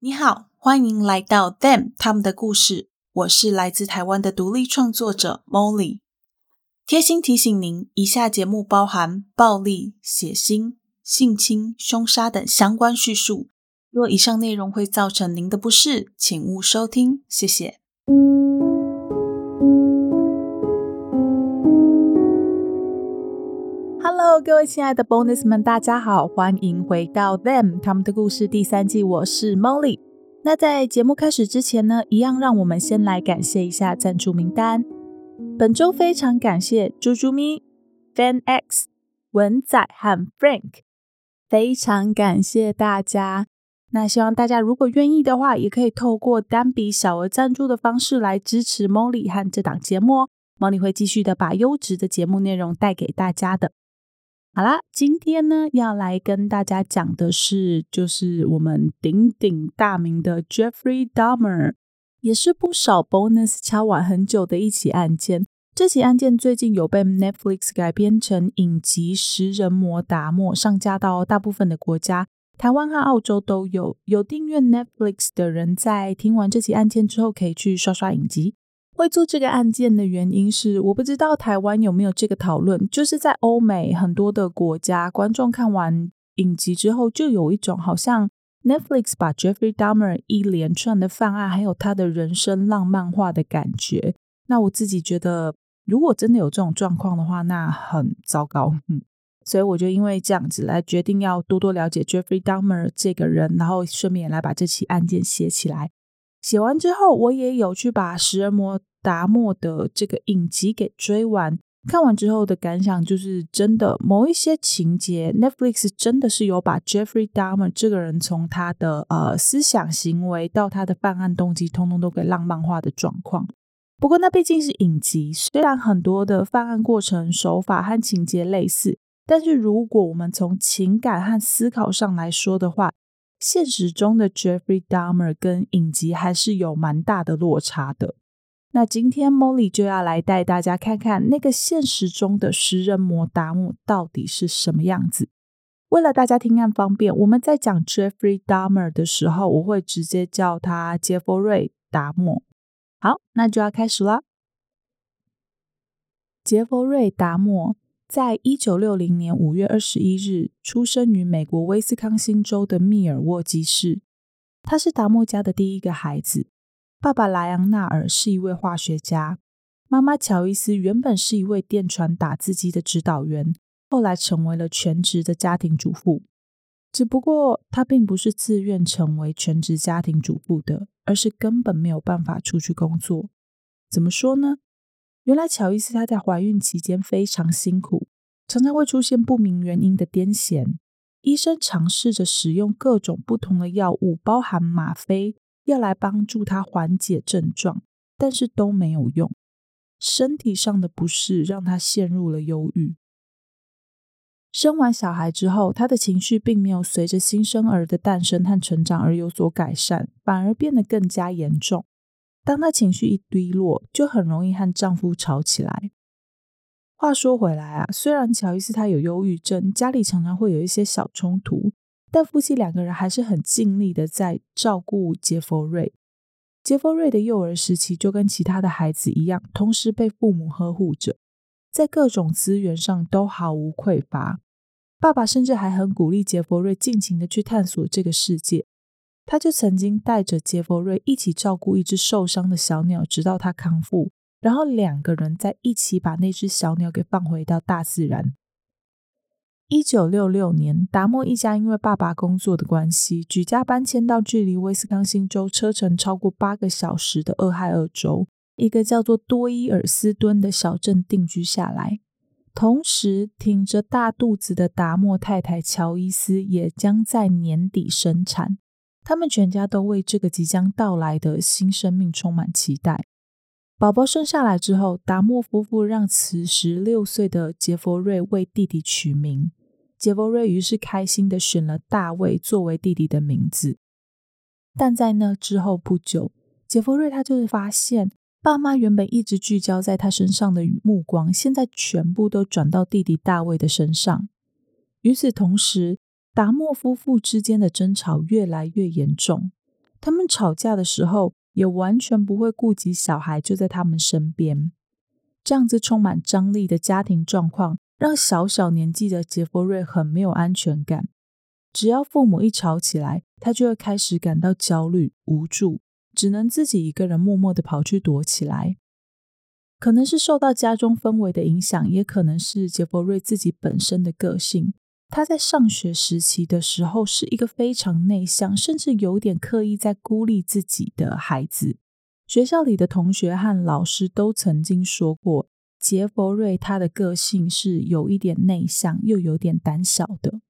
你好，欢迎来到 Them 他们的故事。我是来自台湾的独立创作者 Molly。贴心提醒您，以下节目包含暴力、血腥、性侵、凶杀等相关叙述。若以上内容会造成您的不适，请勿收听。谢谢。各位亲爱的 Bonus 们，大家好，欢迎回到 Them 他们的故事第三季。我是 Molly。那在节目开始之前呢，一样让我们先来感谢一下赞助名单。本周非常感谢猪猪咪、Fan X、文仔和 Frank，非常感谢大家。那希望大家如果愿意的话，也可以透过单笔小额赞助的方式来支持 Molly 和这档节目哦。Molly 会继续的把优质的节目内容带给大家的。好啦，今天呢要来跟大家讲的是，就是我们鼎鼎大名的 Jeffrey Dahmer，也是不少 bonus 敲碗很久的一起案件。这起案件最近有被 Netflix 改编成影集《食人魔达莫》，上架到大部分的国家，台湾和澳洲都有。有订阅 Netflix 的人，在听完这起案件之后，可以去刷刷影集。会做这个案件的原因是，我不知道台湾有没有这个讨论。就是在欧美很多的国家，观众看完影集之后，就有一种好像 Netflix 把 Jeffrey Dahmer 一连串的犯案，还有他的人生浪漫化的感觉。那我自己觉得，如果真的有这种状况的话，那很糟糕。嗯，所以我就因为这样子来决定要多多了解 Jeffrey Dahmer 这个人，然后顺便来把这起案件写起来。写完之后，我也有去把食人魔达莫的这个影集给追完。看完之后的感想就是，真的某一些情节，Netflix 真的是有把 Jeffrey Dahmer 这个人从他的呃思想行为到他的犯案动机，通通都给浪漫化的状况。不过那毕竟是影集，虽然很多的犯案过程手法和情节类似，但是如果我们从情感和思考上来说的话，现实中的 Jeffrey Dahmer 跟影集还是有蛮大的落差的。那今天 Molly 就要来带大家看看那个现实中的食人魔达莫到底是什么样子。为了大家听案方便，我们在讲 Jeffrey Dahmer 的时候，我会直接叫他杰弗瑞·达莫。好，那就要开始啦。杰弗瑞·达莫。在一九六零年五月二十一日，出生于美国威斯康星州的密尔沃基市。他是达莫家的第一个孩子。爸爸莱昂纳尔是一位化学家，妈妈乔伊斯原本是一位电传打字机的指导员，后来成为了全职的家庭主妇。只不过，她并不是自愿成为全职家庭主妇的，而是根本没有办法出去工作。怎么说呢？原来乔伊斯她在怀孕期间非常辛苦，常常会出现不明原因的癫痫。医生尝试着使用各种不同的药物，包含吗啡，要来帮助她缓解症状，但是都没有用。身体上的不适让她陷入了忧郁。生完小孩之后，她的情绪并没有随着新生儿的诞生和成长而有所改善，反而变得更加严重。当她情绪一低落，就很容易和丈夫吵起来。话说回来啊，虽然乔伊斯她有忧郁症，家里常常会有一些小冲突，但夫妻两个人还是很尽力的在照顾杰弗瑞。杰弗瑞的幼儿时期就跟其他的孩子一样，同时被父母呵护着，在各种资源上都毫无匮乏。爸爸甚至还很鼓励杰弗瑞尽情的去探索这个世界。他就曾经带着杰弗瑞一起照顾一只受伤的小鸟，直到它康复，然后两个人再一起把那只小鸟给放回到大自然。一九六六年，达莫一家因为爸爸工作的关系，举家搬迁到距离威斯康星州车程超过八个小时的俄亥俄州一个叫做多伊尔斯敦的小镇定居下来。同时，挺着大肚子的达莫太太乔伊斯也将在年底生产。他们全家都为这个即将到来的新生命充满期待。宝宝生下来之后，达莫夫妇让此时六岁的杰弗瑞为弟弟取名。杰弗瑞于是开心的选了大卫作为弟弟的名字。但在那之后不久，杰弗瑞他就是发现，爸妈原本一直聚焦在他身上的目光，现在全部都转到弟弟大卫的身上。与此同时，达莫夫妇之间的争吵越来越严重。他们吵架的时候也完全不会顾及小孩就在他们身边。这样子充满张力的家庭状况，让小小年纪的杰弗瑞很没有安全感。只要父母一吵起来，他就会开始感到焦虑、无助，只能自己一个人默默的跑去躲起来。可能是受到家中氛围的影响，也可能是杰弗瑞自己本身的个性。他在上学时期的时候是一个非常内向，甚至有点刻意在孤立自己的孩子。学校里的同学和老师都曾经说过，杰弗瑞他的个性是有一点内向，又有点胆小的。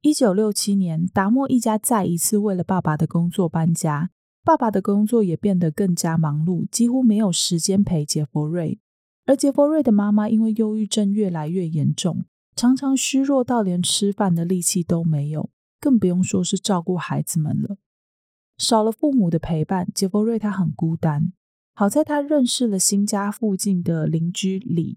一九六七年，达莫一家再一次为了爸爸的工作搬家。爸爸的工作也变得更加忙碌，几乎没有时间陪杰弗瑞。而杰弗瑞的妈妈因为忧郁症越来越严重，常常虚弱到连吃饭的力气都没有，更不用说是照顾孩子们了。少了父母的陪伴，杰弗瑞他很孤单。好在他认识了新家附近的邻居李，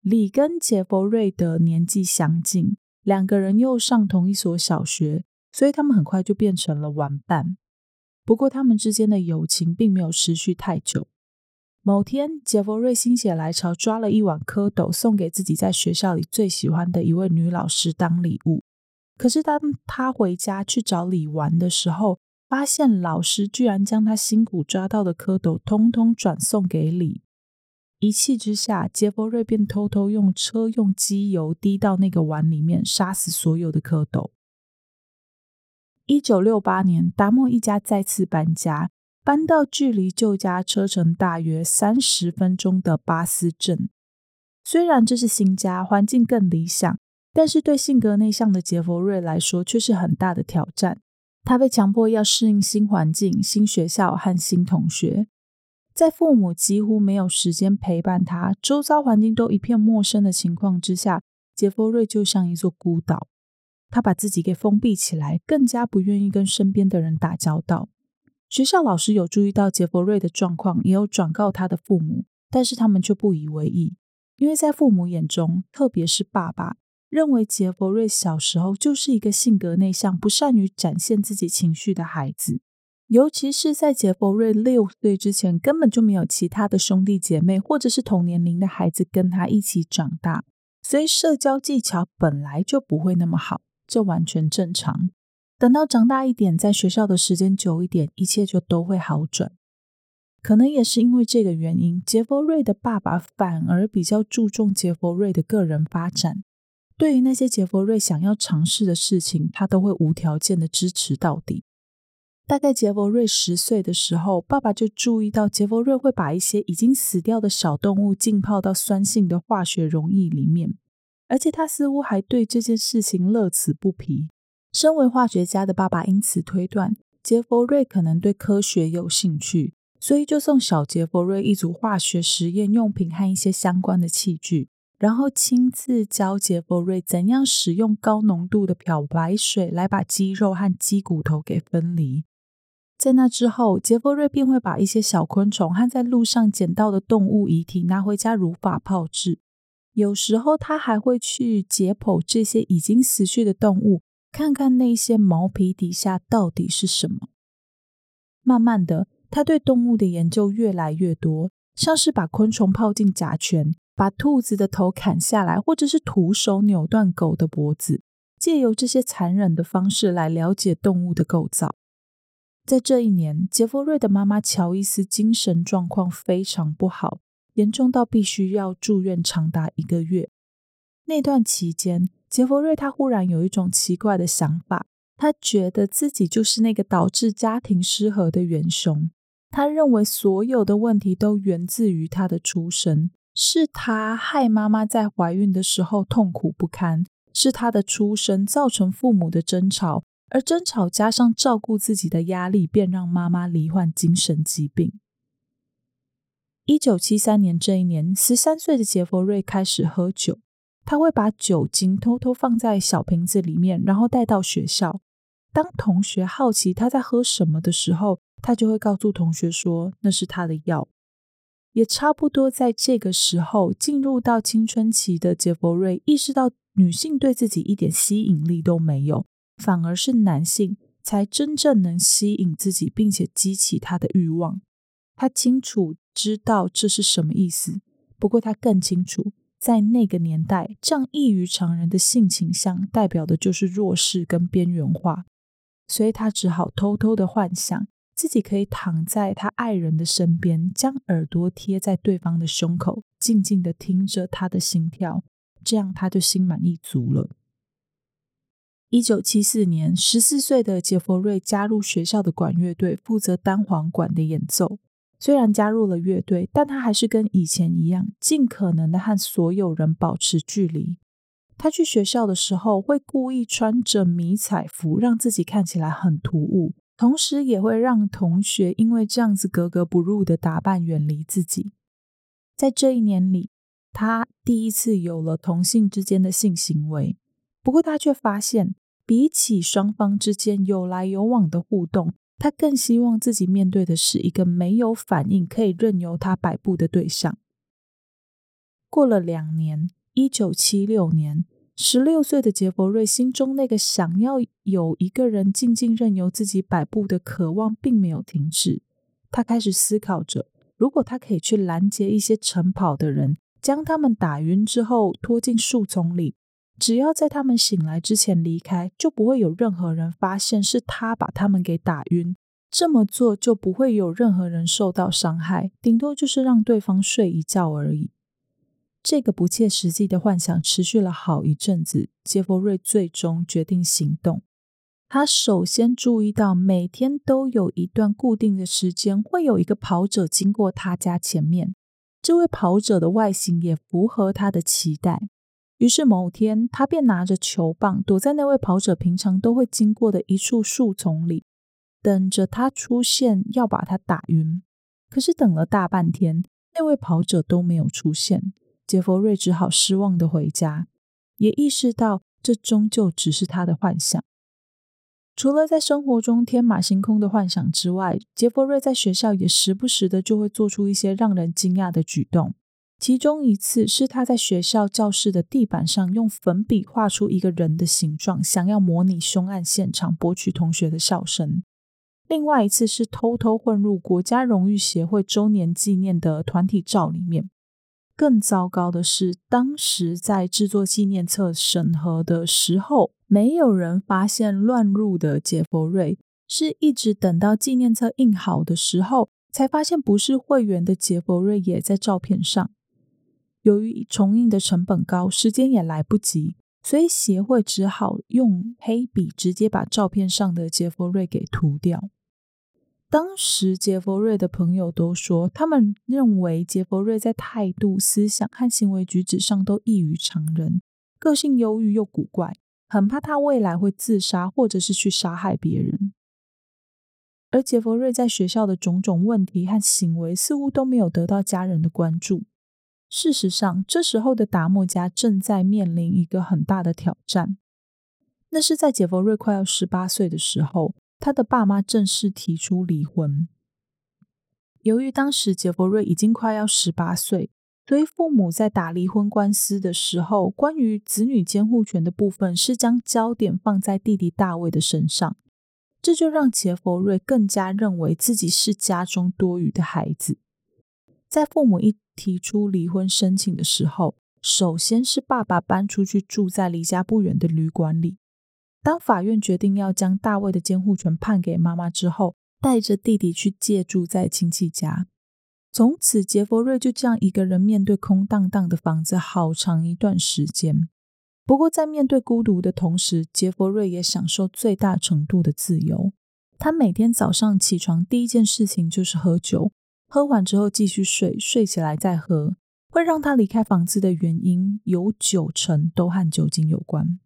李跟杰弗瑞的年纪相近，两个人又上同一所小学，所以他们很快就变成了玩伴。不过，他们之间的友情并没有持续太久。某天，杰弗瑞心血来潮，抓了一碗蝌蚪送给自己在学校里最喜欢的一位女老师当礼物。可是，当他回家去找李玩的时候，发现老师居然将他辛苦抓到的蝌蚪通通转送给李。一气之下，杰弗瑞便偷偷用车用机油滴到那个碗里面，杀死所有的蝌蚪。一九六八年，达莫一家再次搬家，搬到距离旧家车程大约三十分钟的巴斯镇。虽然这是新家，环境更理想，但是对性格内向的杰弗瑞来说却是很大的挑战。他被强迫要适应新环境、新学校和新同学，在父母几乎没有时间陪伴他，周遭环境都一片陌生的情况之下，杰弗瑞就像一座孤岛。他把自己给封闭起来，更加不愿意跟身边的人打交道。学校老师有注意到杰弗瑞的状况，也有转告他的父母，但是他们却不以为意，因为在父母眼中，特别是爸爸，认为杰弗瑞小时候就是一个性格内向、不善于展现自己情绪的孩子。尤其是在杰弗瑞六岁之前，根本就没有其他的兄弟姐妹或者是同年龄的孩子跟他一起长大，所以社交技巧本来就不会那么好。这完全正常。等到长大一点，在学校的时间久一点，一切就都会好转。可能也是因为这个原因，杰弗瑞的爸爸反而比较注重杰弗瑞的个人发展。对于那些杰弗瑞想要尝试的事情，他都会无条件的支持到底。大概杰弗瑞十岁的时候，爸爸就注意到杰弗瑞会把一些已经死掉的小动物浸泡到酸性的化学溶液里面。而且他似乎还对这件事情乐此不疲。身为化学家的爸爸因此推断，杰弗瑞可能对科学有兴趣，所以就送小杰弗瑞一组化学实验用品和一些相关的器具，然后亲自教杰弗瑞怎样使用高浓度的漂白水来把肌肉和鸡骨头给分离。在那之后，杰弗瑞便会把一些小昆虫和在路上捡到的动物遗体拿回家如法炮制。有时候他还会去解剖这些已经死去的动物，看看那些毛皮底下到底是什么。慢慢的，他对动物的研究越来越多，像是把昆虫泡进甲醛，把兔子的头砍下来，或者是徒手扭断狗的脖子，借由这些残忍的方式来了解动物的构造。在这一年，杰弗瑞的妈妈乔伊斯精神状况非常不好。严重到必须要住院长达一个月。那段期间，杰弗瑞他忽然有一种奇怪的想法，他觉得自己就是那个导致家庭失和的元凶。他认为所有的问题都源自于他的出生，是他害妈妈在怀孕的时候痛苦不堪，是他的出生造成父母的争吵，而争吵加上照顾自己的压力，便让妈妈罹患精神疾病。一九七三年这一年，十三岁的杰弗瑞开始喝酒。他会把酒精偷偷放在小瓶子里面，然后带到学校。当同学好奇他在喝什么的时候，他就会告诉同学说那是他的药。也差不多在这个时候，进入到青春期的杰弗瑞意识到，女性对自己一点吸引力都没有，反而是男性才真正能吸引自己，并且激起他的欲望。他清楚知道这是什么意思，不过他更清楚，在那个年代，这样异于常人的性倾向代表的就是弱势跟边缘化，所以他只好偷偷的幻想自己可以躺在他爱人的身边，将耳朵贴在对方的胸口，静静的听着他的心跳，这样他就心满意足了。一九七四年，十四岁的杰佛瑞加入学校的管乐队，负责单簧管的演奏。虽然加入了乐队，但他还是跟以前一样，尽可能的和所有人保持距离。他去学校的时候，会故意穿着迷彩服，让自己看起来很突兀，同时也会让同学因为这样子格格不入的打扮远离自己。在这一年里，他第一次有了同性之间的性行为，不过他却发现。比起双方之间有来有往的互动，他更希望自己面对的是一个没有反应、可以任由他摆布的对象。过了两年，一九七六年，十六岁的杰佛瑞心中那个想要有一个人静静任由自己摆布的渴望并没有停止。他开始思考着，如果他可以去拦截一些晨跑的人，将他们打晕之后拖进树丛里。只要在他们醒来之前离开，就不会有任何人发现是他把他们给打晕。这么做就不会有任何人受到伤害，顶多就是让对方睡一觉而已。这个不切实际的幻想持续了好一阵子，杰弗瑞最终决定行动。他首先注意到，每天都有一段固定的时间，会有一个跑者经过他家前面。这位跑者的外形也符合他的期待。于是某天，他便拿着球棒，躲在那位跑者平常都会经过的一处树丛里，等着他出现，要把他打晕。可是等了大半天，那位跑者都没有出现。杰佛瑞只好失望的回家，也意识到这终究只是他的幻想。除了在生活中天马行空的幻想之外，杰佛瑞在学校也时不时的就会做出一些让人惊讶的举动。其中一次是他在学校教室的地板上用粉笔画出一个人的形状，想要模拟凶案现场，博取同学的笑声。另外一次是偷偷混入国家荣誉协会周年纪念的团体照里面。更糟糕的是，当时在制作纪念册审核的时候，没有人发现乱入的杰佛瑞，是一直等到纪念册印好的时候，才发现不是会员的杰佛瑞也在照片上。由于重印的成本高，时间也来不及，所以协会只好用黑笔直接把照片上的杰佛瑞给涂掉。当时杰佛瑞的朋友都说，他们认为杰佛瑞在态度、思想和行为举止上都异于常人，个性忧郁又古怪，很怕他未来会自杀或者是去杀害别人。而杰佛瑞在学校的种种问题和行为，似乎都没有得到家人的关注。事实上，这时候的达莫家正在面临一个很大的挑战。那是在杰佛瑞快要十八岁的时候，他的爸妈正式提出离婚。由于当时杰佛瑞已经快要十八岁，所以父母在打离婚官司的时候，关于子女监护权的部分是将焦点放在弟弟大卫的身上。这就让杰佛瑞更加认为自己是家中多余的孩子。在父母一提出离婚申请的时候，首先是爸爸搬出去住在离家不远的旅馆里。当法院决定要将大卫的监护权判给妈妈之后，带着弟弟去借住在亲戚家。从此，杰佛瑞就这样一个人面对空荡荡的房子好长一段时间。不过，在面对孤独的同时，杰佛瑞也享受最大程度的自由。他每天早上起床第一件事情就是喝酒。喝完之后继续睡，睡起来再喝，会让他离开房子的原因有九成都和酒精有关。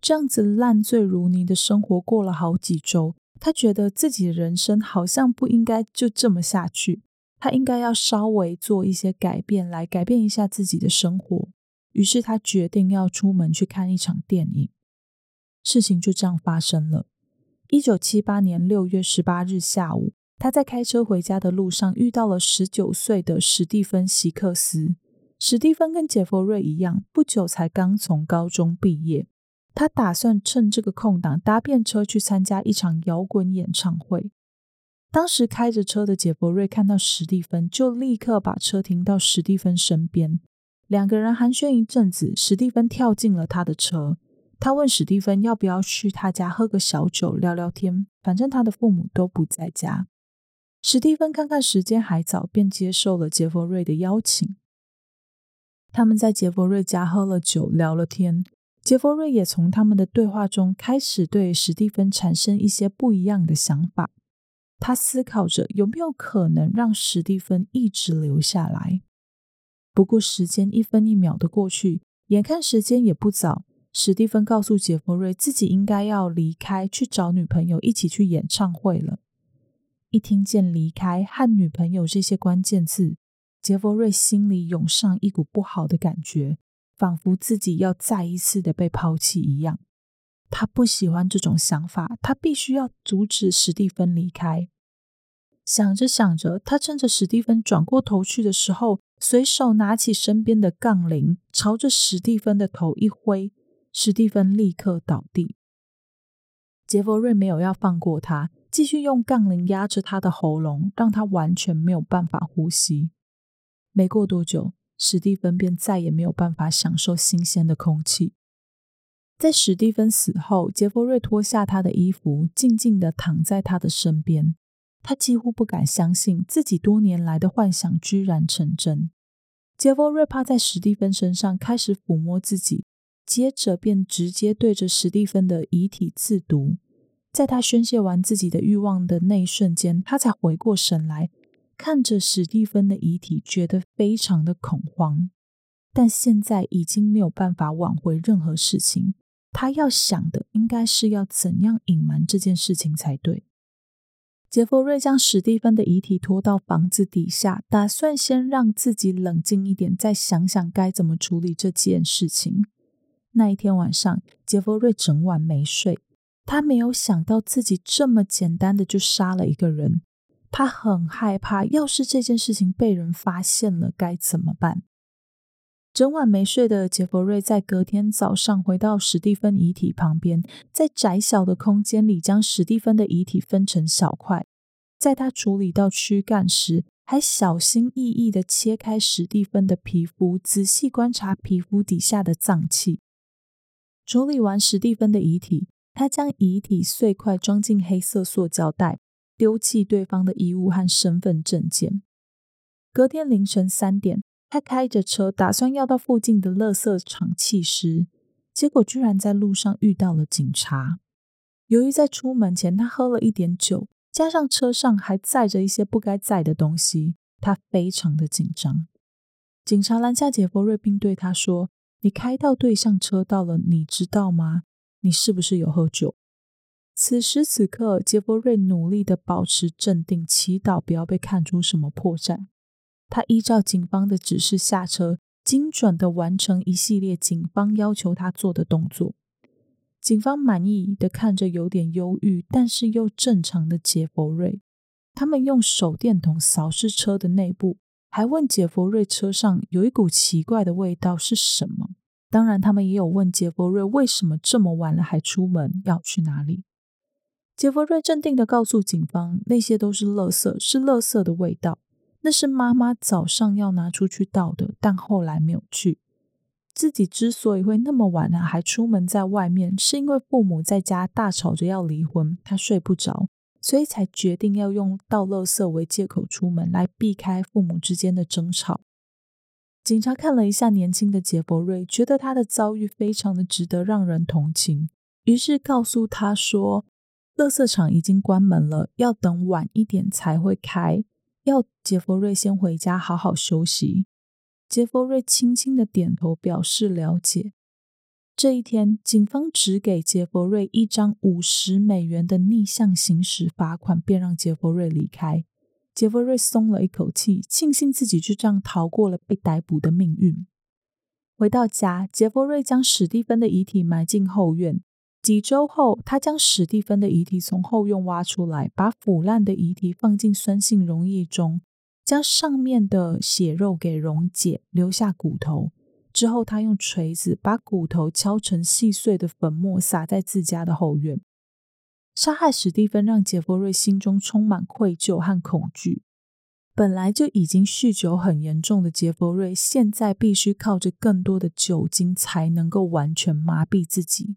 这样子烂醉如泥的生活过了好几周，他觉得自己的人生好像不应该就这么下去，他应该要稍微做一些改变，来改变一下自己的生活。于是他决定要出门去看一场电影。事情就这样发生了。一九七八年六月十八日下午。他在开车回家的路上遇到了十九岁的史蒂芬·席克斯。史蒂芬跟杰佛瑞一样，不久才刚从高中毕业。他打算趁这个空档搭便车去参加一场摇滚演唱会。当时开着车的杰弗瑞看到史蒂芬，就立刻把车停到史蒂芬身边。两个人寒暄一阵子，史蒂芬跳进了他的车。他问史蒂芬要不要去他家喝个小酒聊聊天，反正他的父母都不在家。史蒂芬看看时间还早，便接受了杰弗瑞的邀请。他们在杰弗瑞家喝了酒，聊了天。杰弗瑞也从他们的对话中开始对史蒂芬产生一些不一样的想法。他思考着有没有可能让史蒂芬一直留下来。不过时间一分一秒的过去，眼看时间也不早，史蒂芬告诉杰弗瑞自己应该要离开，去找女朋友一起去演唱会了。一听见“离开”和“女朋友”这些关键字，杰弗瑞心里涌上一股不好的感觉，仿佛自己要再一次的被抛弃一样。他不喜欢这种想法，他必须要阻止史蒂芬离开。想着想着，他趁着史蒂芬转过头去的时候，随手拿起身边的杠铃，朝着史蒂芬的头一挥，史蒂芬立刻倒地。杰弗瑞没有要放过他，继续用杠铃压着他的喉咙，让他完全没有办法呼吸。没过多久，史蒂芬便再也没有办法享受新鲜的空气。在史蒂芬死后，杰弗瑞脱下他的衣服，静静的躺在他的身边。他几乎不敢相信自己多年来的幻想居然成真。杰弗瑞趴在史蒂芬身上，开始抚摸自己，接着便直接对着史蒂芬的遗体自毒。在他宣泄完自己的欲望的那一瞬间，他才回过神来，看着史蒂芬的遗体，觉得非常的恐慌。但现在已经没有办法挽回任何事情。他要想的应该是要怎样隐瞒这件事情才对。杰弗瑞将史蒂芬的遗体拖到房子底下，打算先让自己冷静一点，再想想该怎么处理这件事情。那一天晚上，杰弗瑞整晚没睡。他没有想到自己这么简单的就杀了一个人。他很害怕，要是这件事情被人发现了，该怎么办？整晚没睡的杰弗瑞在隔天早上回到史蒂芬遗体旁边，在窄小的空间里将史蒂芬的遗体分成小块。在他处理到躯干时，还小心翼翼的切开史蒂芬的皮肤，仔细观察皮肤底下的脏器。处理完史蒂芬的遗体，他将遗体碎块装进黑色塑胶袋，丢弃对方的衣物和身份证件。隔天凌晨三点。他开着车，打算要到附近的垃圾场弃尸，结果居然在路上遇到了警察。由于在出门前他喝了一点酒，加上车上还载着一些不该载的东西，他非常的紧张。警察拦下杰弗瑞，并对他说：“你开到对向车道了，你知道吗？你是不是有喝酒？”此时此刻，杰弗瑞努力的保持镇定，祈祷不要被看出什么破绽。他依照警方的指示下车，精准的完成一系列警方要求他做的动作。警方满意的看着有点忧郁，但是又正常的杰弗瑞。他们用手电筒扫视车的内部，还问杰弗瑞车上有一股奇怪的味道是什么。当然，他们也有问杰弗瑞为什么这么晚了还出门，要去哪里。杰弗瑞镇定的告诉警方，那些都是垃圾，是垃圾的味道。那是妈妈早上要拿出去倒的，但后来没有去。自己之所以会那么晚了还出门在外面，是因为父母在家大吵着要离婚，他睡不着，所以才决定要用倒垃圾为借口出门，来避开父母之间的争吵。警察看了一下年轻的杰伯瑞，觉得他的遭遇非常的值得让人同情，于是告诉他说：“垃圾场已经关门了，要等晚一点才会开。”要杰弗瑞先回家好好休息。杰弗瑞轻轻的点头，表示了解。这一天，警方只给杰弗瑞一张五十美元的逆向行驶罚款，便让杰弗瑞离开。杰弗瑞松了一口气，庆幸自己就这样逃过了被逮捕的命运。回到家，杰弗瑞将史蒂芬的遗体埋进后院。几周后，他将史蒂芬的遗体从后院挖出来，把腐烂的遗体放进酸性溶液中，将上面的血肉给溶解，留下骨头。之后，他用锤子把骨头敲成细碎的粉末，撒在自家的后院。杀害史蒂芬让杰弗瑞心中充满愧疚和恐惧。本来就已经酗酒很严重的杰弗瑞，现在必须靠着更多的酒精才能够完全麻痹自己。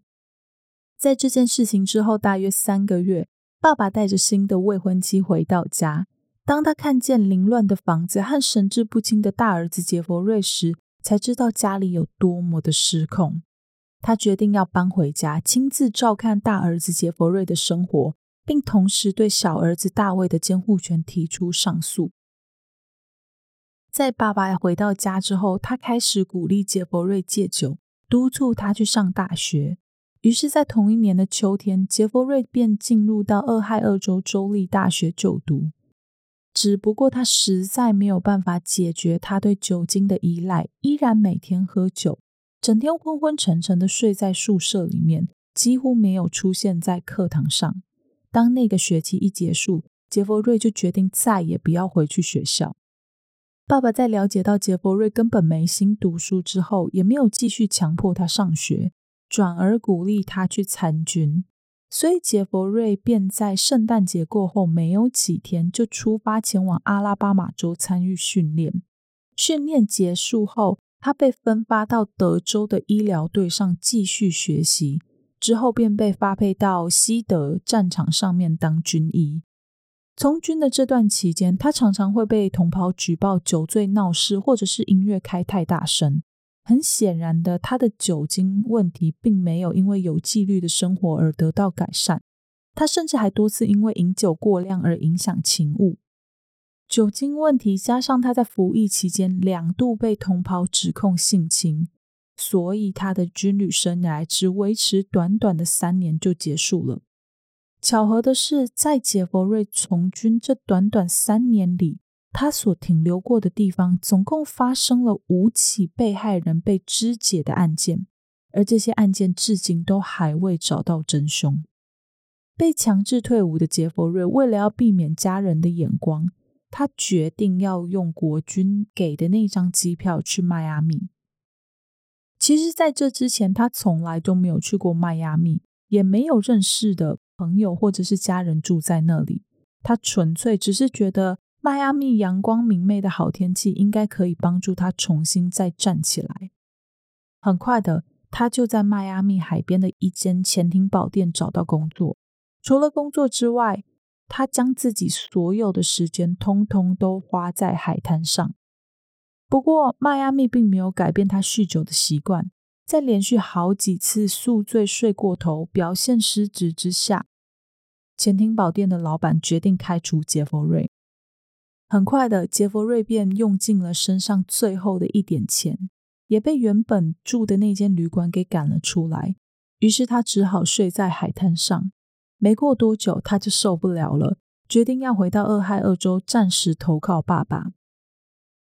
在这件事情之后大约三个月，爸爸带着新的未婚妻回到家。当他看见凌乱的房子和神志不清的大儿子杰弗瑞时，才知道家里有多么的失控。他决定要搬回家，亲自照看大儿子杰弗瑞的生活，并同时对小儿子大卫的监护权提出上诉。在爸爸回到家之后，他开始鼓励杰弗瑞戒酒，督促他去上大学。于是，在同一年的秋天，杰弗瑞便进入到俄亥俄州州立大学就读。只不过他实在没有办法解决他对酒精的依赖，依然每天喝酒，整天昏昏沉沉的睡在宿舍里面，几乎没有出现在课堂上。当那个学期一结束，杰弗瑞就决定再也不要回去学校。爸爸在了解到杰弗瑞根本没心读书之后，也没有继续强迫他上学，转而鼓励他去参军。所以杰弗瑞便在圣诞节过后没有几天就出发前往阿拉巴马州参与训练。训练结束后，他被分发到德州的医疗队上继续学习，之后便被发配到西德战场上面当军医。从军的这段期间，他常常会被同袍举报酒醉闹事，或者是音乐开太大声。很显然的，他的酒精问题并没有因为有纪律的生活而得到改善。他甚至还多次因为饮酒过量而影响勤务。酒精问题加上他在服役期间两度被同袍指控性侵，所以他的军旅生涯只维持短短的三年就结束了。巧合的是，在杰弗瑞从军这短短三年里。他所停留过的地方，总共发生了五起被害人被肢解的案件，而这些案件至今都还未找到真凶。被强制退伍的杰弗瑞，为了要避免家人的眼光，他决定要用国军给的那张机票去迈阿密。其实，在这之前，他从来都没有去过迈阿密，也没有认识的朋友或者是家人住在那里。他纯粹只是觉得。迈阿密阳光明媚的好天气，应该可以帮助他重新再站起来。很快的，他就在迈阿密海边的一间潜艇宝店找到工作。除了工作之外，他将自己所有的时间通通都花在海滩上。不过，迈阿密并没有改变他酗酒的习惯。在连续好几次宿醉、睡过头、表现失职之下，潜艇宝店的老板决定开除杰弗瑞。很快的，杰弗瑞便用尽了身上最后的一点钱，也被原本住的那间旅馆给赶了出来。于是他只好睡在海滩上。没过多久，他就受不了了，决定要回到俄亥俄州暂时投靠爸爸。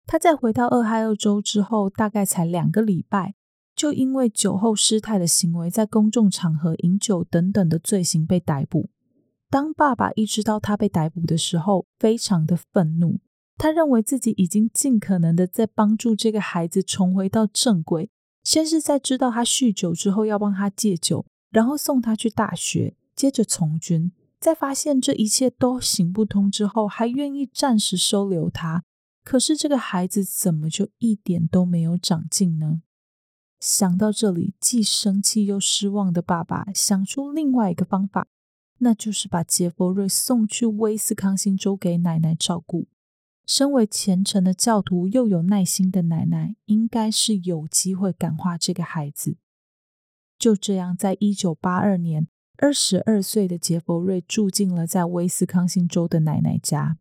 他在回到俄亥俄州之后，大概才两个礼拜，就因为酒后失态的行为，在公众场合饮酒等等的罪行被逮捕。当爸爸意识到他被逮捕的时候，非常的愤怒。他认为自己已经尽可能的在帮助这个孩子重回到正轨。先是在知道他酗酒之后要帮他戒酒，然后送他去大学，接着从军。在发现这一切都行不通之后，还愿意暂时收留他。可是这个孩子怎么就一点都没有长进呢？想到这里，既生气又失望的爸爸想出另外一个方法。那就是把杰弗瑞送去威斯康星州给奶奶照顾。身为虔诚的教徒又有耐心的奶奶，应该是有机会感化这个孩子。就这样，在一九八二年，二十二岁的杰弗瑞住进了在威斯康星州的奶奶家。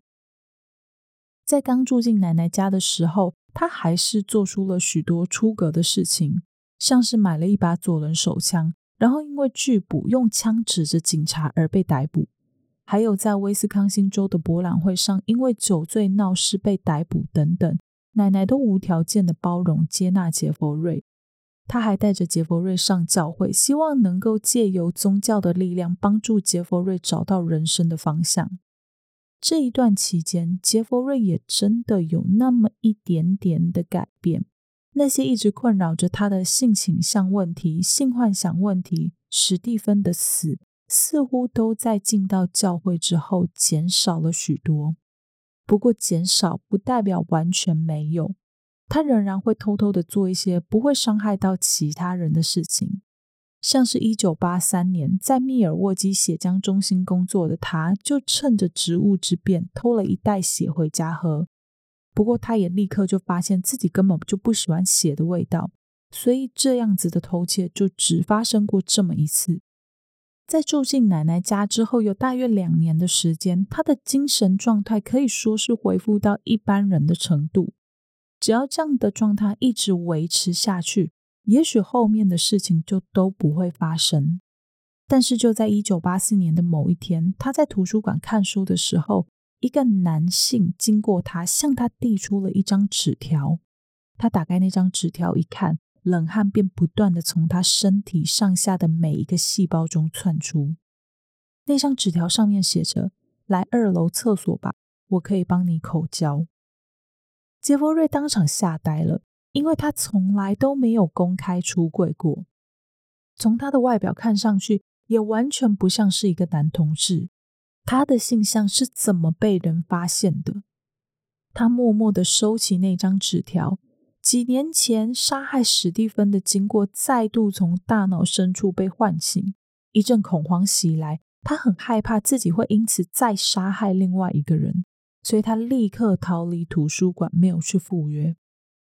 在刚住进奶奶家的时候，他还是做出了许多出格的事情，像是买了一把左轮手枪。然后因为拒捕用枪指着警察而被逮捕，还有在威斯康星州的博览会上因为酒醉闹事被逮捕等等，奶奶都无条件的包容接纳杰弗瑞。他还带着杰弗瑞上教会，希望能够借由宗教的力量帮助杰弗瑞找到人生的方向。这一段期间，杰弗瑞也真的有那么一点点的改变。那些一直困扰着他的性倾向问题、性幻想问题，史蒂芬的死似乎都在进到教会之后减少了许多。不过，减少不代表完全没有，他仍然会偷偷的做一些不会伤害到其他人的事情。像是一九八三年在密尔沃基血浆中心工作的他，就趁着职务之便偷了一袋血回家喝。不过，他也立刻就发现自己根本就不喜欢血的味道，所以这样子的偷窃就只发生过这么一次。在住进奶奶家之后，有大约两年的时间，他的精神状态可以说是恢复到一般人的程度。只要这样的状态一直维持下去。也许后面的事情就都不会发生，但是就在一九八四年的某一天，他在图书馆看书的时候，一个男性经过他，向他递出了一张纸条。他打开那张纸条一看，冷汗便不断的从他身体上下的每一个细胞中窜出。那张纸条上面写着：“来二楼厕所吧，我可以帮你口交。”杰弗瑞当场吓呆了。因为他从来都没有公开出柜过，从他的外表看上去也完全不像是一个男同志。他的性向是怎么被人发现的？他默默的收起那张纸条。几年前杀害史蒂芬的经过再度从大脑深处被唤醒，一阵恐慌袭来，他很害怕自己会因此再杀害另外一个人，所以他立刻逃离图书馆，没有去赴约。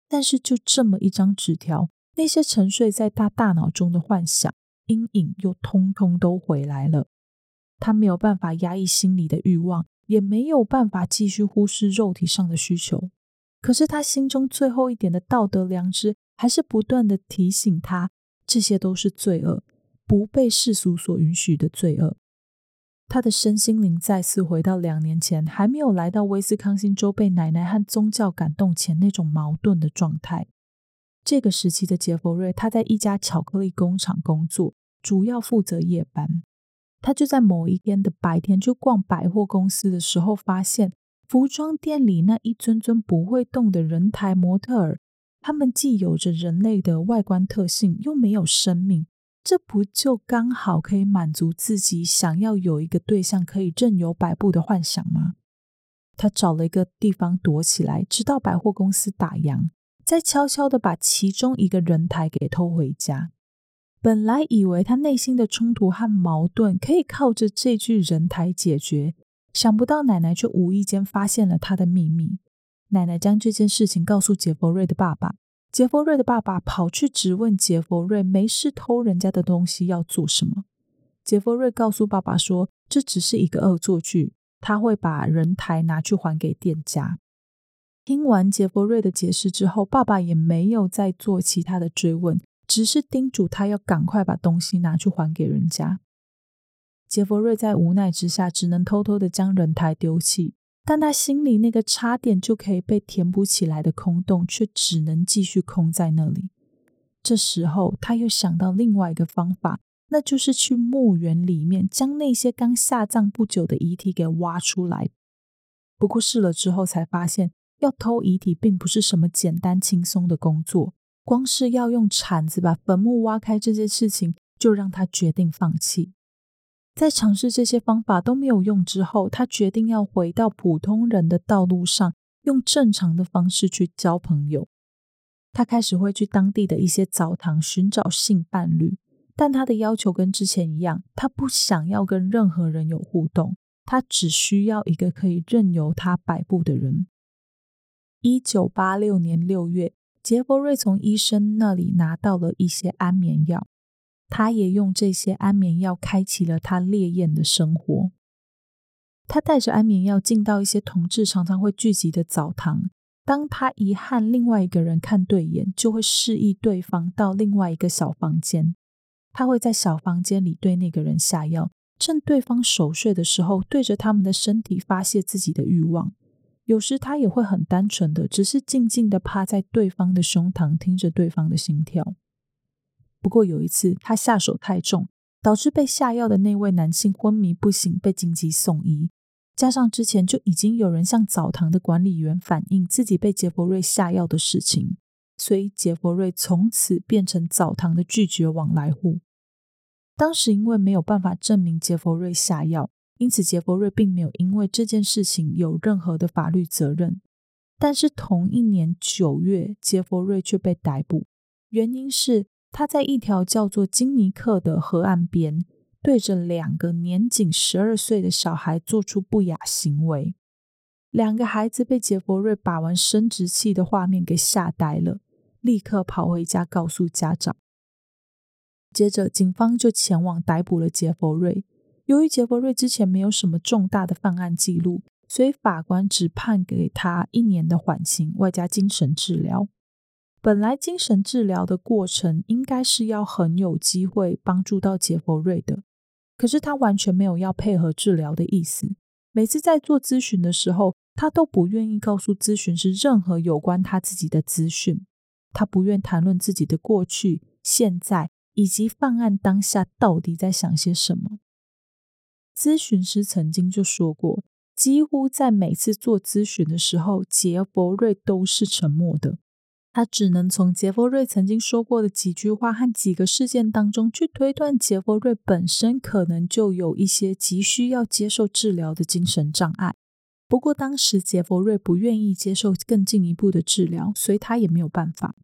但是，就这么一张纸条，那些沉睡在他大脑中的幻想、阴影又通通都回来了。他没有办法压抑心里的欲望，也没有办法继续忽视肉体上的需求。可是，他心中最后一点的道德良知，还是不断的提醒他，这些都是罪恶，不被世俗所允许的罪恶。他的身心灵再次回到两年前还没有来到威斯康星州被奶奶和宗教感动前那种矛盾的状态。这个时期的杰弗瑞，他在一家巧克力工厂工作，主要负责夜班。他就在某一天的白天去逛百货公司的时候，发现服装店里那一尊尊不会动的人台模特儿，他们既有着人类的外观特性，又没有生命。这不就刚好可以满足自己想要有一个对象可以任由摆布的幻想吗？他找了一个地方躲起来，直到百货公司打烊，再悄悄的把其中一个人台给偷回家。本来以为他内心的冲突和矛盾可以靠着这具人台解决，想不到奶奶却无意间发现了他的秘密。奶奶将这件事情告诉杰弗瑞的爸爸。杰弗瑞的爸爸跑去质问杰弗瑞：“没事偷人家的东西要做什么？”杰弗瑞告诉爸爸说：“这只是一个恶作剧，他会把人台拿去还给店家。”听完杰弗瑞的解释之后，爸爸也没有再做其他的追问，只是叮嘱他要赶快把东西拿去还给人家。杰弗瑞在无奈之下，只能偷偷的将人台丢弃。但他心里那个差点就可以被填补起来的空洞，却只能继续空在那里。这时候，他又想到另外一个方法，那就是去墓园里面将那些刚下葬不久的遗体给挖出来。不过试了之后，才发现要偷遗体并不是什么简单轻松的工作，光是要用铲子把坟墓挖开这件事情，就让他决定放弃。在尝试这些方法都没有用之后，他决定要回到普通人的道路上，用正常的方式去交朋友。他开始会去当地的一些澡堂寻找性伴侣，但他的要求跟之前一样，他不想要跟任何人有互动，他只需要一个可以任由他摆布的人。一九八六年六月，杰弗瑞从医生那里拿到了一些安眠药。他也用这些安眠药开启了他烈焰的生活。他带着安眠药进到一些同志常常会聚集的澡堂，当他一和另外一个人看对眼，就会示意对方到另外一个小房间。他会在小房间里对那个人下药，趁对方熟睡的时候，对着他们的身体发泄自己的欲望。有时他也会很单纯的，只是静静的趴在对方的胸膛，听着对方的心跳。不过有一次，他下手太重，导致被下药的那位男性昏迷不醒，被紧急送医。加上之前就已经有人向澡堂的管理员反映自己被杰弗瑞下药的事情，所以杰佛瑞从此变成澡堂的拒绝往来户。当时因为没有办法证明杰佛瑞下药，因此杰佛瑞并没有因为这件事情有任何的法律责任。但是同一年九月，杰佛瑞却被逮捕，原因是他在一条叫做金尼克的河岸边，对着两个年仅十二岁的小孩做出不雅行为。两个孩子被杰佛瑞把玩生殖器的画面给吓呆了，立刻跑回家告诉家长。接着，警方就前往逮捕了杰佛瑞。由于杰佛瑞之前没有什么重大的犯案记录。所以法官只判给他一年的缓刑，外加精神治疗。本来精神治疗的过程应该是要很有机会帮助到杰佛瑞的，可是他完全没有要配合治疗的意思。每次在做咨询的时候，他都不愿意告诉咨询师任何有关他自己的资讯。他不愿谈论自己的过去、现在以及犯案当下到底在想些什么。咨询师曾经就说过。几乎在每次做咨询的时候，杰佛瑞都是沉默的。他只能从杰佛瑞曾经说过的几句话和几个事件当中去推断，杰佛瑞本身可能就有一些急需要接受治疗的精神障碍。不过当时杰佛瑞不愿意接受更进一步的治疗，所以他也没有办法。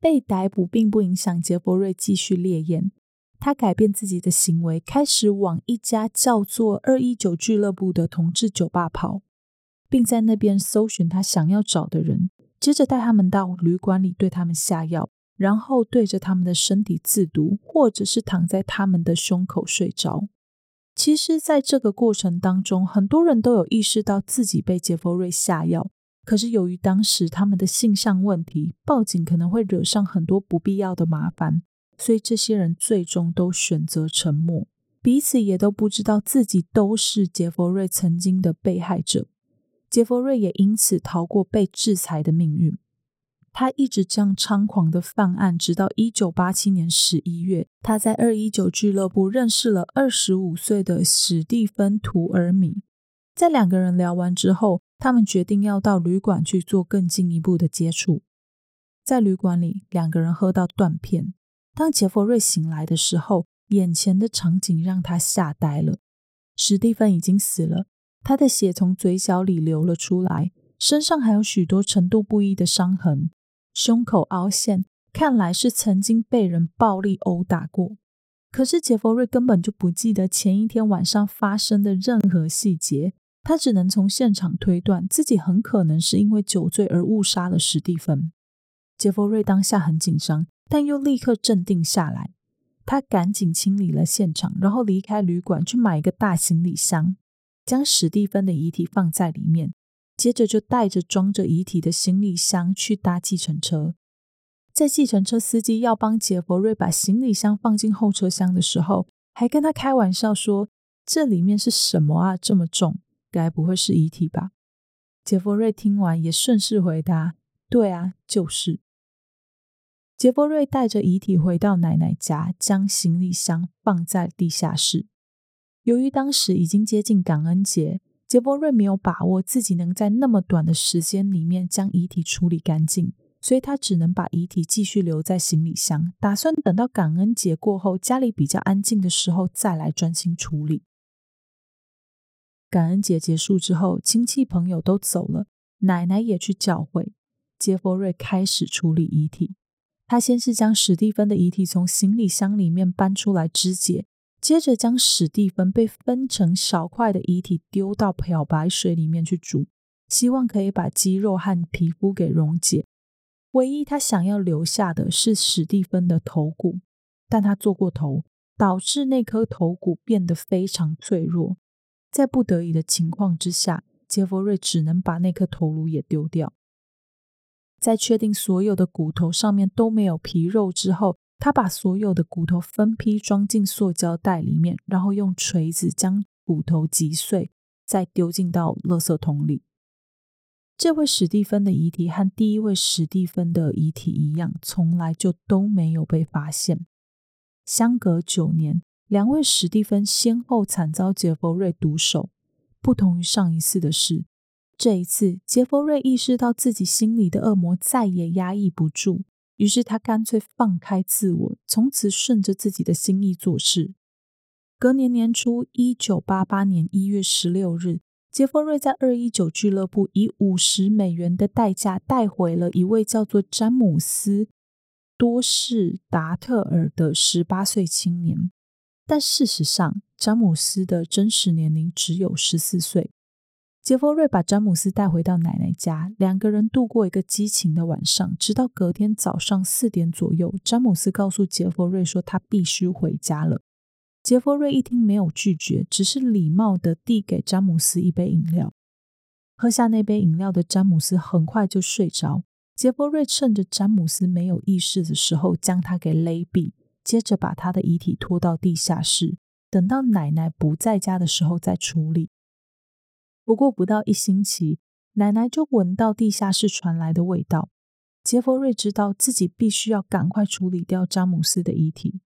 被逮捕并不影响杰佛瑞继续烈焰。他改变自己的行为，开始往一家叫做“二一九俱乐部”的同志酒吧跑，并在那边搜寻他想要找的人，接着带他们到旅馆里对他们下药，然后对着他们的身体自毒，或者是躺在他们的胸口睡着。其实，在这个过程当中，很多人都有意识到自己被杰弗瑞下药，可是由于当时他们的性向问题，报警可能会惹上很多不必要的麻烦。所以这些人最终都选择沉默，彼此也都不知道自己都是杰佛瑞曾经的被害者。杰佛瑞也因此逃过被制裁的命运。他一直这样猖狂的犯案，直到一九八七年十一月，他在二一九俱乐部认识了二十五岁的史蒂芬·图尔米。在两个人聊完之后，他们决定要到旅馆去做更进一步的接触。在旅馆里，两个人喝到断片。当杰佛瑞醒来的时候，眼前的场景让他吓呆了。史蒂芬已经死了，他的血从嘴角里流了出来，身上还有许多程度不一的伤痕，胸口凹陷，看来是曾经被人暴力殴打过。可是杰佛瑞根本就不记得前一天晚上发生的任何细节，他只能从现场推断自己很可能是因为酒醉而误杀了史蒂芬。杰佛瑞当下很紧张。但又立刻镇定下来，他赶紧清理了现场，然后离开旅馆去买一个大行李箱，将史蒂芬的遗体放在里面，接着就带着装着遗体的行李箱去搭计程车。在计程车司机要帮杰佛瑞把行李箱放进后车厢的时候，还跟他开玩笑说：“这里面是什么啊？这么重，该不会是遗体吧？”杰佛瑞听完也顺势回答：“对啊，就是。”杰弗瑞带着遗体回到奶奶家，将行李箱放在地下室。由于当时已经接近感恩节，杰弗瑞没有把握自己能在那么短的时间里面将遗体处理干净，所以他只能把遗体继续留在行李箱，打算等到感恩节过后，家里比较安静的时候再来专心处理。感恩节结束之后，亲戚朋友都走了，奶奶也去教会，杰弗瑞开始处理遗体。他先是将史蒂芬的遗体从行李箱里面搬出来肢解，接着将史蒂芬被分成小块的遗体丢到漂白水里面去煮，希望可以把肌肉和皮肤给溶解。唯一他想要留下的是史蒂芬的头骨，但他做过头，导致那颗头骨变得非常脆弱。在不得已的情况之下，杰弗瑞只能把那颗头颅也丢掉。在确定所有的骨头上面都没有皮肉之后，他把所有的骨头分批装进塑胶袋里面，然后用锤子将骨头击碎，再丢进到垃圾桶里。这位史蒂芬的遗体和第一位史蒂芬的遗体一样，从来就都没有被发现。相隔九年，两位史蒂芬先后惨遭杰弗瑞毒手。不同于上一次的事。这一次，杰弗瑞意识到自己心里的恶魔再也压抑不住，于是他干脆放开自我，从此顺着自己的心意做事。隔年年初，一九八八年一月十六日，杰弗瑞在二一九俱乐部以五十美元的代价带回了一位叫做詹姆斯·多士达特尔的十八岁青年。但事实上，詹姆斯的真实年龄只有十四岁。杰弗瑞把詹姆斯带回到奶奶家，两个人度过一个激情的晚上，直到隔天早上四点左右，詹姆斯告诉杰弗瑞说他必须回家了。杰弗瑞一听，没有拒绝，只是礼貌的递给詹姆斯一杯饮料。喝下那杯饮料的詹姆斯很快就睡着。杰弗瑞趁着詹姆斯没有意识的时候，将他给勒毙，接着把他的遗体拖到地下室，等到奶奶不在家的时候再处理。不过不到一星期，奶奶就闻到地下室传来的味道。杰弗瑞知道自己必须要赶快处理掉詹姆斯的遗体。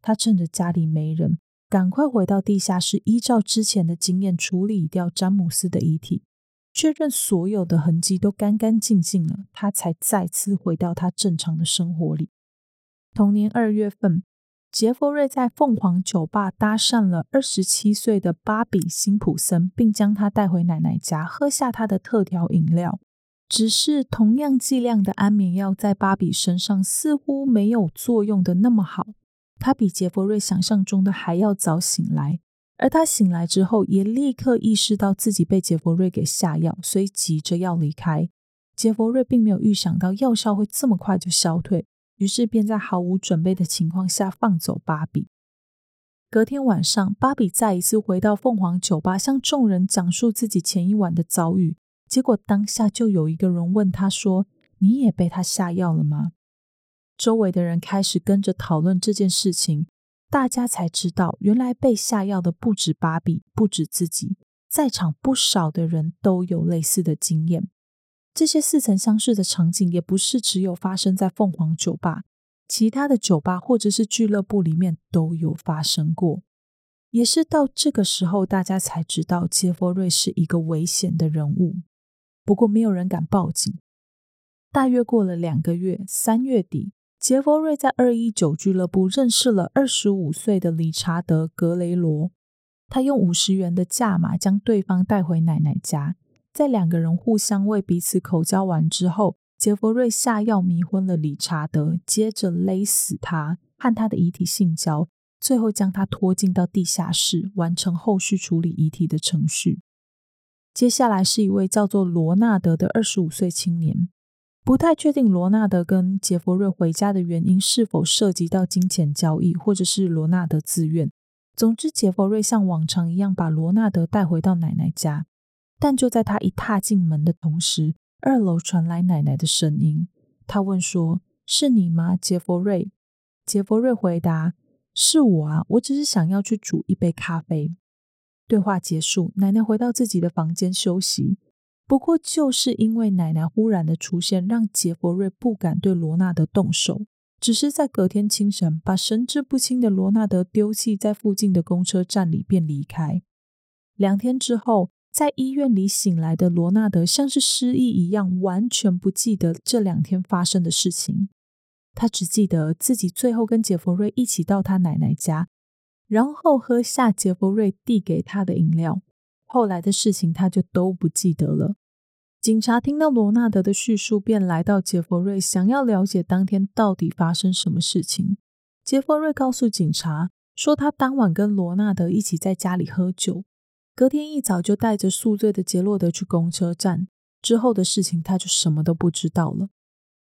他趁着家里没人，赶快回到地下室，依照之前的经验处理掉詹姆斯的遗体，确认所有的痕迹都干干净净了，他才再次回到他正常的生活里。同年二月份，杰弗瑞在凤凰酒吧搭讪了二十七岁的芭比·辛普森，并将她带回奶奶家，喝下她的特调饮料。只是同样剂量的安眠药在芭比身上似乎没有作用的那么好。她比杰弗瑞想象中的还要早醒来，而她醒来之后也立刻意识到自己被杰弗瑞给下药，所以急着要离开。杰弗瑞并没有预想到药效会这么快就消退，于是便在毫无准备的情况下放走芭比。隔天晚上，芭比再一次回到凤凰酒吧，向众人讲述自己前一晚的遭遇。结果当下就有一个人问他说：“你也被他下药了吗？”周围的人开始跟着讨论这件事情，大家才知道，原来被下药的不止芭比，不止自己，在场不少的人都有类似的经验。这些似曾相识的场景，也不是只有发生在凤凰酒吧，其他的酒吧或者是俱乐部里面都有发生过。也是到这个时候，大家才知道杰弗瑞是一个危险的人物。不过，没有人敢报警。大约过了两个月，三月底。杰弗瑞在二一九俱乐部认识了二十五岁的理查德·格雷罗，他用五十元的价码将对方带回奶奶家。在两个人互相为彼此口交完之后，杰弗瑞下药迷昏了理查德，接着勒死他，和他的遗体性交，最后将他拖进到地下室，完成后续处理遗体的程序。接下来是一位叫做罗纳德的二十五岁青年。不太确定罗纳德跟杰弗瑞回家的原因是否涉及到金钱交易，或者是罗纳德自愿。总之，杰弗瑞像往常一样把罗纳德带回到奶奶家。但就在他一踏进门的同时，二楼传来奶奶的声音。他问说：“是你吗，杰弗瑞？”杰弗瑞回答：“是我啊，我只是想要去煮一杯咖啡。”对话结束，奶奶回到自己的房间休息。不过，就是因为奶奶忽然的出现，让杰弗瑞不敢对罗纳德动手，只是在隔天清晨把神志不清的罗纳德丢弃在附近的公车站里便离开。两天之后，在医院里醒来的罗纳德像是失忆一样，完全不记得这两天发生的事情。他只记得自己最后跟杰弗瑞一起到他奶奶家，然后喝下杰弗瑞递给他的饮料。后来的事情他就都不记得了。警察听到罗纳德的叙述，便来到杰弗瑞，想要了解当天到底发生什么事情。杰弗瑞告诉警察说，他当晚跟罗纳德一起在家里喝酒，隔天一早就带着宿醉的杰洛德去公车站。之后的事情他就什么都不知道了。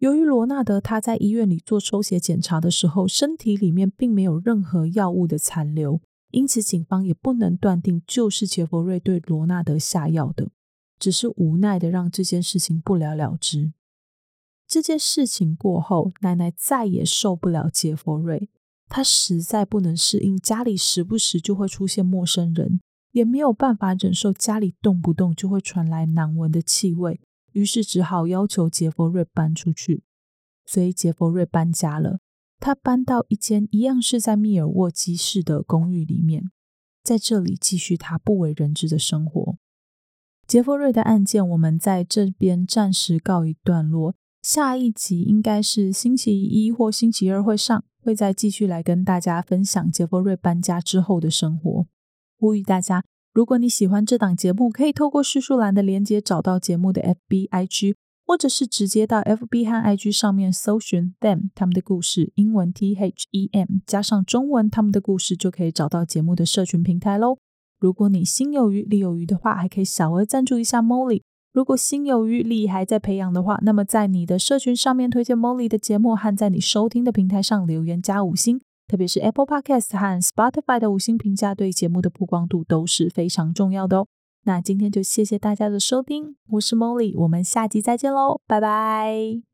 由于罗纳德他在医院里做抽血检查的时候，身体里面并没有任何药物的残留，因此警方也不能断定就是杰弗瑞对罗纳德下药的。只是无奈的让这件事情不了了之。这件事情过后，奶奶再也受不了杰弗瑞，她实在不能适应家里时不时就会出现陌生人，也没有办法忍受家里动不动就会传来难闻的气味，于是只好要求杰弗瑞搬出去。所以杰弗瑞搬家了，他搬到一间一样是在密尔沃基市的公寓里面，在这里继续他不为人知的生活。杰弗瑞的案件，我们在这边暂时告一段落。下一集应该是星期一或星期二会上，会再继续来跟大家分享杰弗瑞搬家之后的生活。呼吁大家，如果你喜欢这档节目，可以透过叙述栏的连接找到节目的 FB IG，或者是直接到 FB 和 IG 上面搜寻 them 他们的故事，英文 T H E M 加上中文他们的故事，就可以找到节目的社群平台喽。如果你心有余力有余的话，还可以小额赞助一下 Molly。如果心有余力还在培养的话，那么在你的社群上面推荐 Molly 的节目，和在你收听的平台上留言加五星，特别是 Apple Podcast 和 Spotify 的五星评价，对节目的曝光度都是非常重要的哦。那今天就谢谢大家的收听，我是 Molly，我们下集再见喽，拜拜。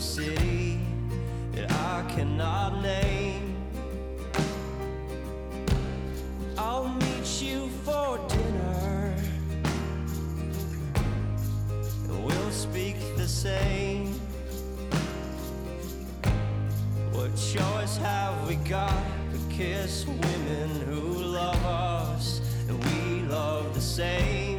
city that I cannot name. I'll meet you for dinner, we'll speak the same. What choice have we got but kiss women who love us and we love the same?